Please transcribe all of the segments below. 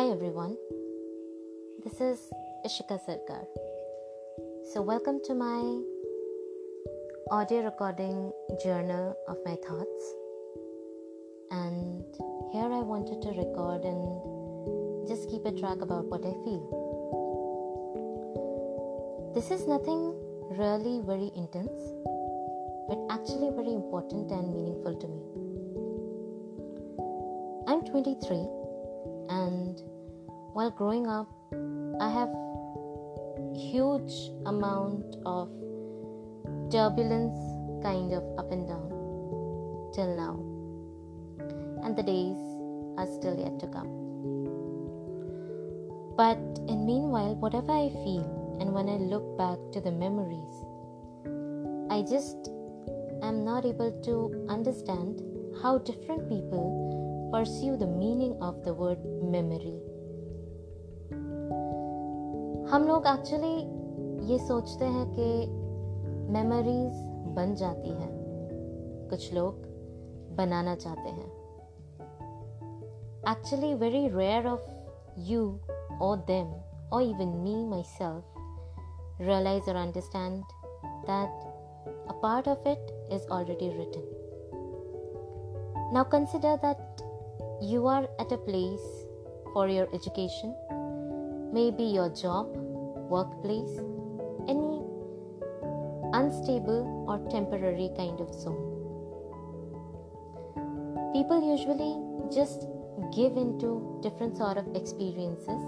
Hi everyone, this is Ishika Sarkar. So, welcome to my audio recording journal of my thoughts. And here I wanted to record and just keep a track about what I feel. This is nothing really very intense, but actually very important and meaningful to me. I'm 23 and while growing up I have huge amount of turbulence kind of up and down till now and the days are still yet to come but in meanwhile whatever I feel and when I look back to the memories I just am not able to understand how different people pursue the meaning of the word memory. हम लोग actually ये सोचते हैं कि memories बन जाती हैं। कुछ लोग बनाना चाहते हैं। Actually very rare of you or them or even me myself realize or understand that a part of it is already written now consider that you are at a place for your education maybe your job workplace, any unstable or temporary kind of zone. People usually just give into different sort of experiences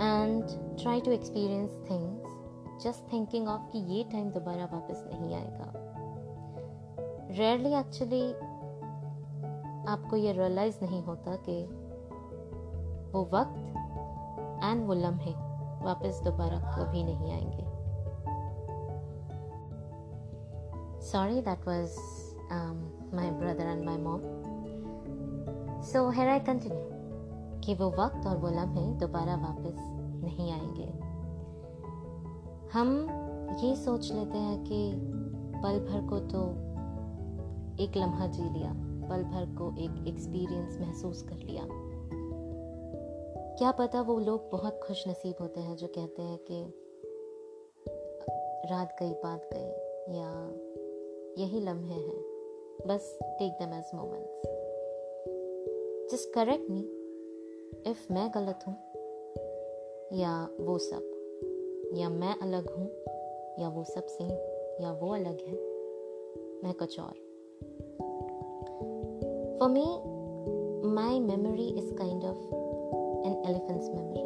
and try to experience things just thinking of कि ये time दोबारा वापस नहीं आएगा rarely actually आपको ये realise नहीं होता कि वो वक्त एंड वो लम्हे वापस दोबारा कभी नहीं आएँगे। Sorry that was my brother and my mom so here I continue कि वो वक्त और वो लम्हे दोबारा वापस नहीं आएँगे। हम ये सोच लेते हैं कि पल भर को तो एक लम्हा जी लिया, पल भर को एक एक्सपीरियंस महसूस कर लिया। क्या पता वो लोग बहुत खुश नसीब होते हैं जो कहते हैं कि रात गई, बात गई, या यही लम्हे हैं। बस take them as moments just correct me if मैं गलत हूँ, या वो सब, या मैं अलग हूँ, या वो सब सेम या वो अलग है, मैं कुछ और। For me my memory is kind of an elephant's memory.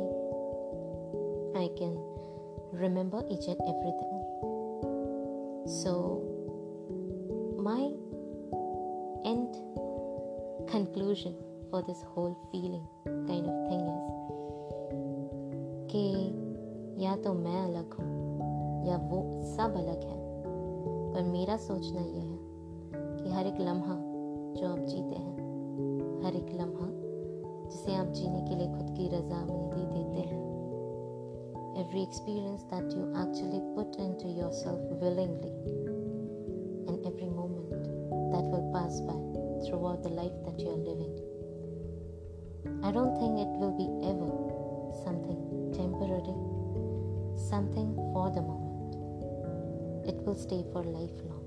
I can remember each and everything. So, my end conclusion for this whole feeling kind of thing is कि या तो मैं अलग हूँ या वो सब अलग है पर मेरा सोचना यह है कि हर एक लम्हा जो आप जीते हैं हर एक लम्हा जिसे आप जीने के लिए खुद की रजामंदी देते हैं every experience that you actually put into yourself willingly and every moment that will pass by throughout the life that you are living. I don't think it will be ever something temporary, something for the moment. It will stay for lifelong.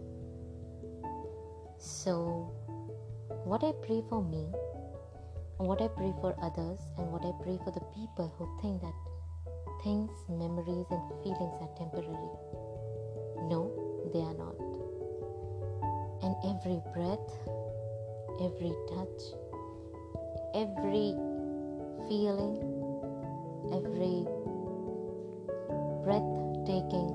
So, what I pray for me, and what I pray for others, and what I pray for the people who think that things, memories, and feelings are temporary. No, they are not. And every breath, every touch, every feeling, every breathtaking,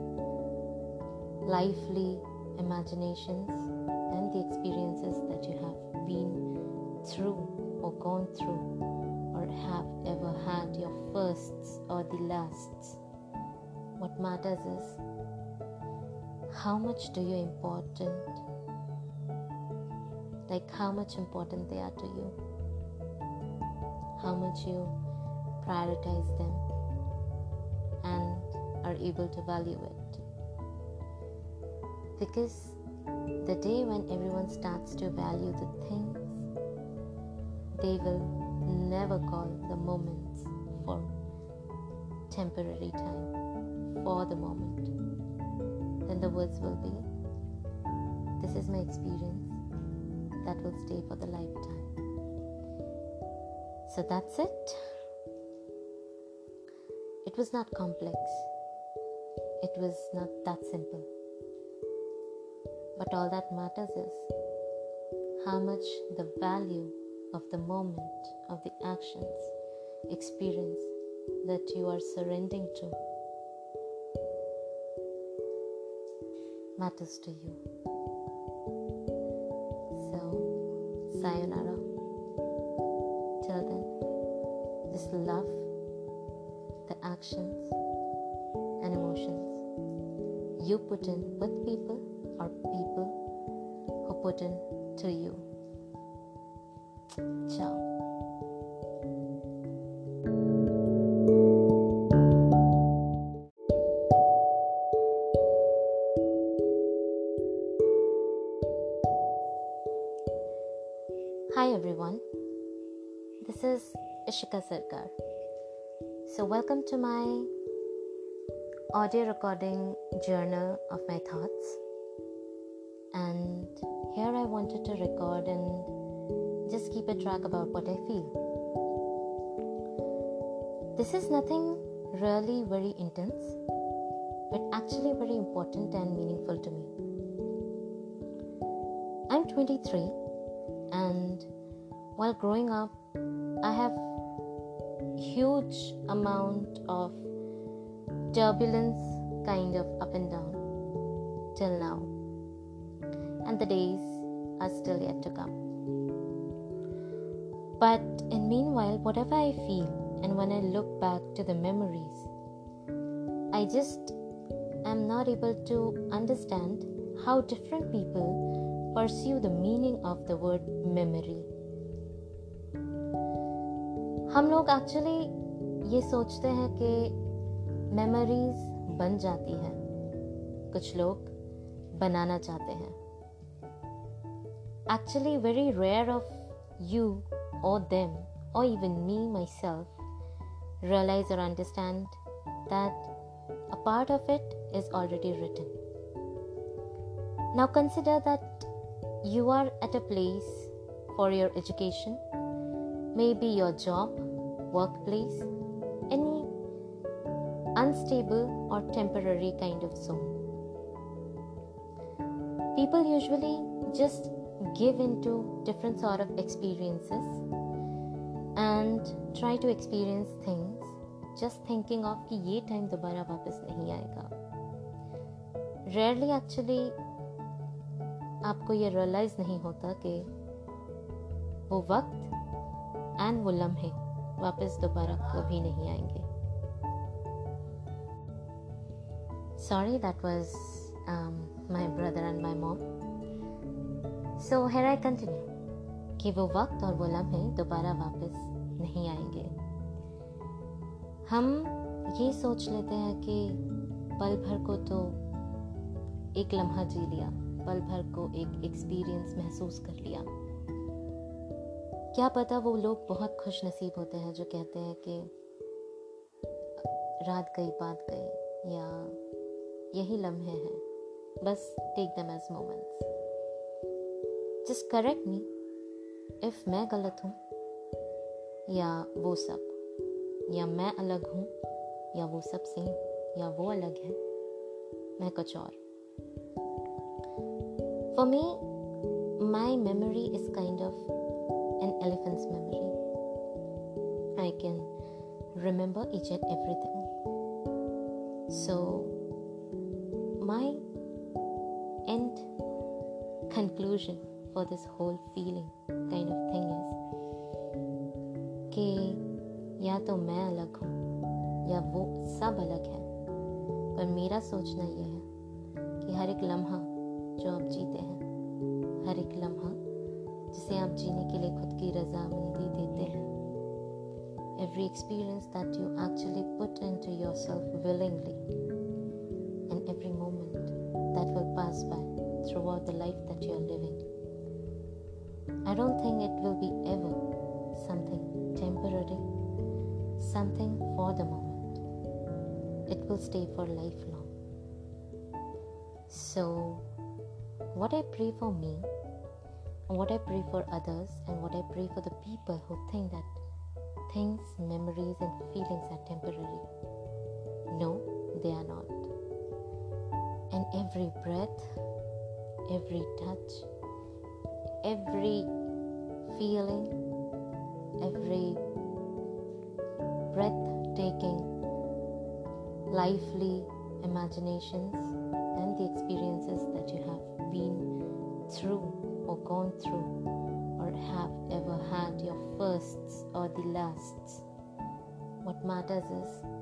lively imaginations and the experiences that you have been through or gone through or have ever had your firsts or the lasts. What matters is how much do you important like how much important they are to you how much you prioritize them and are able to value it because the day when everyone starts to value the things, they will never call the moments for temporary time, for the moment, then the words will be This is my experience that will stay for the lifetime. So that's it. It was not complex, it was not that simple. But all that matters is how much the value of the moment, of the actions, experience that you are surrendering to matters to you. So, sayonara. Till then, just love the actions and emotions you put in with people or people who put in to you. Ciao. Hi everyone, this is Ishika Sarkar. So, welcome to my audio recording journal of my thoughts. And here I wanted to record and just keep a track about what I feel. This is nothing really very intense, but actually very important and meaningful to me. I'm 23 and while growing up i have huge amount of turbulence kind of up and down till now and the days are still yet to come but in meanwhile whatever i feel and when i look back to the memories i just am not able to understand how different people pursue the meaning of the word memory. हम लोग actually ये सोचते हैं कि memories बन जाती हैं कुछ लोग बनाना चाहते हैं actually very rare of you or them or even me myself realize or understand that a part of it is already written. Now consider that you are at a place for your education, maybe your job, workplace, any unstable or temporary kind of zone. People usually just give into different sort of experiences and try to experience things, just thinking of कि ये time दोबारा वापस नहीं आएगा। Rarely actually आपको ये realise नहीं होता कि वो वक्त एंड वो लम्हे वापस दोबारा कभी नहीं आएँगे। Sorry that was my brother and my mom so here I continue कि वो वक्त और वो लम्हे दोबारा वापस नहीं आएँगे। हम ये सोच लेते हैं कि पल भर को तो एक लम्हा जी लिया, पल भर को एक एक्सपीरियंस महसूस कर लिया। क्या पता वो लोग बहुत खुश नसीब होते हैं जो कहते हैं कि रात गई, बात गई, या यही लम्हे हैं। बस take them as moments just correct me if मैं गलत हूँ या वो सब, या मैं अलग हूँ या वो सब सेम या वो अलग है, मैं कुछ और। For me my memory is kind of an elephant's memory I can remember each and everything so my end conclusion for this whole feeling kind of thing is कि या तो मैं अलग हूँ या वो सब अलग है पर मेरा सोचना यह है कि हर एक लम्हा जो आप जीते हैं हर एक लम्हा जिसे आप जीने के लिए खुद की रजामंदी देते हैं every experience that you actually put into yourself willingly and every moment that will pass by throughout the life that you are living. I don't think it will be ever something temporary, something for the moment. It will stay for lifelong. So, what I pray for me, what I pray for others, and what I pray for the people who think that things, memories, and feelings are temporary. No, they are not. And every breath, every touch, every feeling, every breathtaking, lively imaginations and the experiences that you have been through or gone through or have ever had your firsts or the lasts. What matters is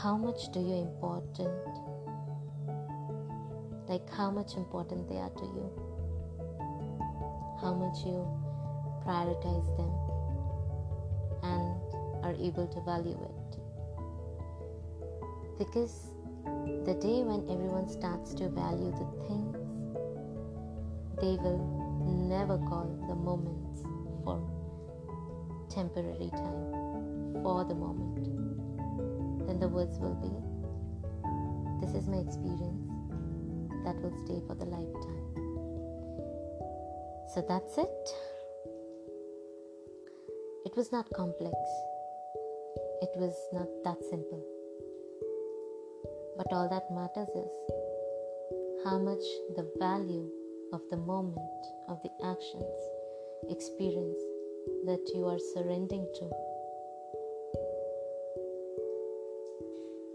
how much do you important like how much important they are to you how much you prioritize them and are able to value it because the day when everyone starts to value the things they will never call the moments for temporary time for the moment then the words will be this is my experience that will stay for the lifetime. So that's it. It was not complex, it was not that simple. But all that matters is how much the value of the moment, of the actions, experience that you are surrendering to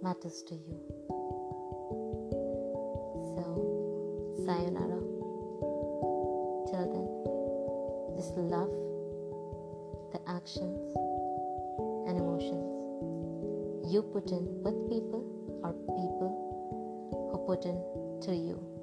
matters to you. So, sayonara. You put in with people or people who put in to you.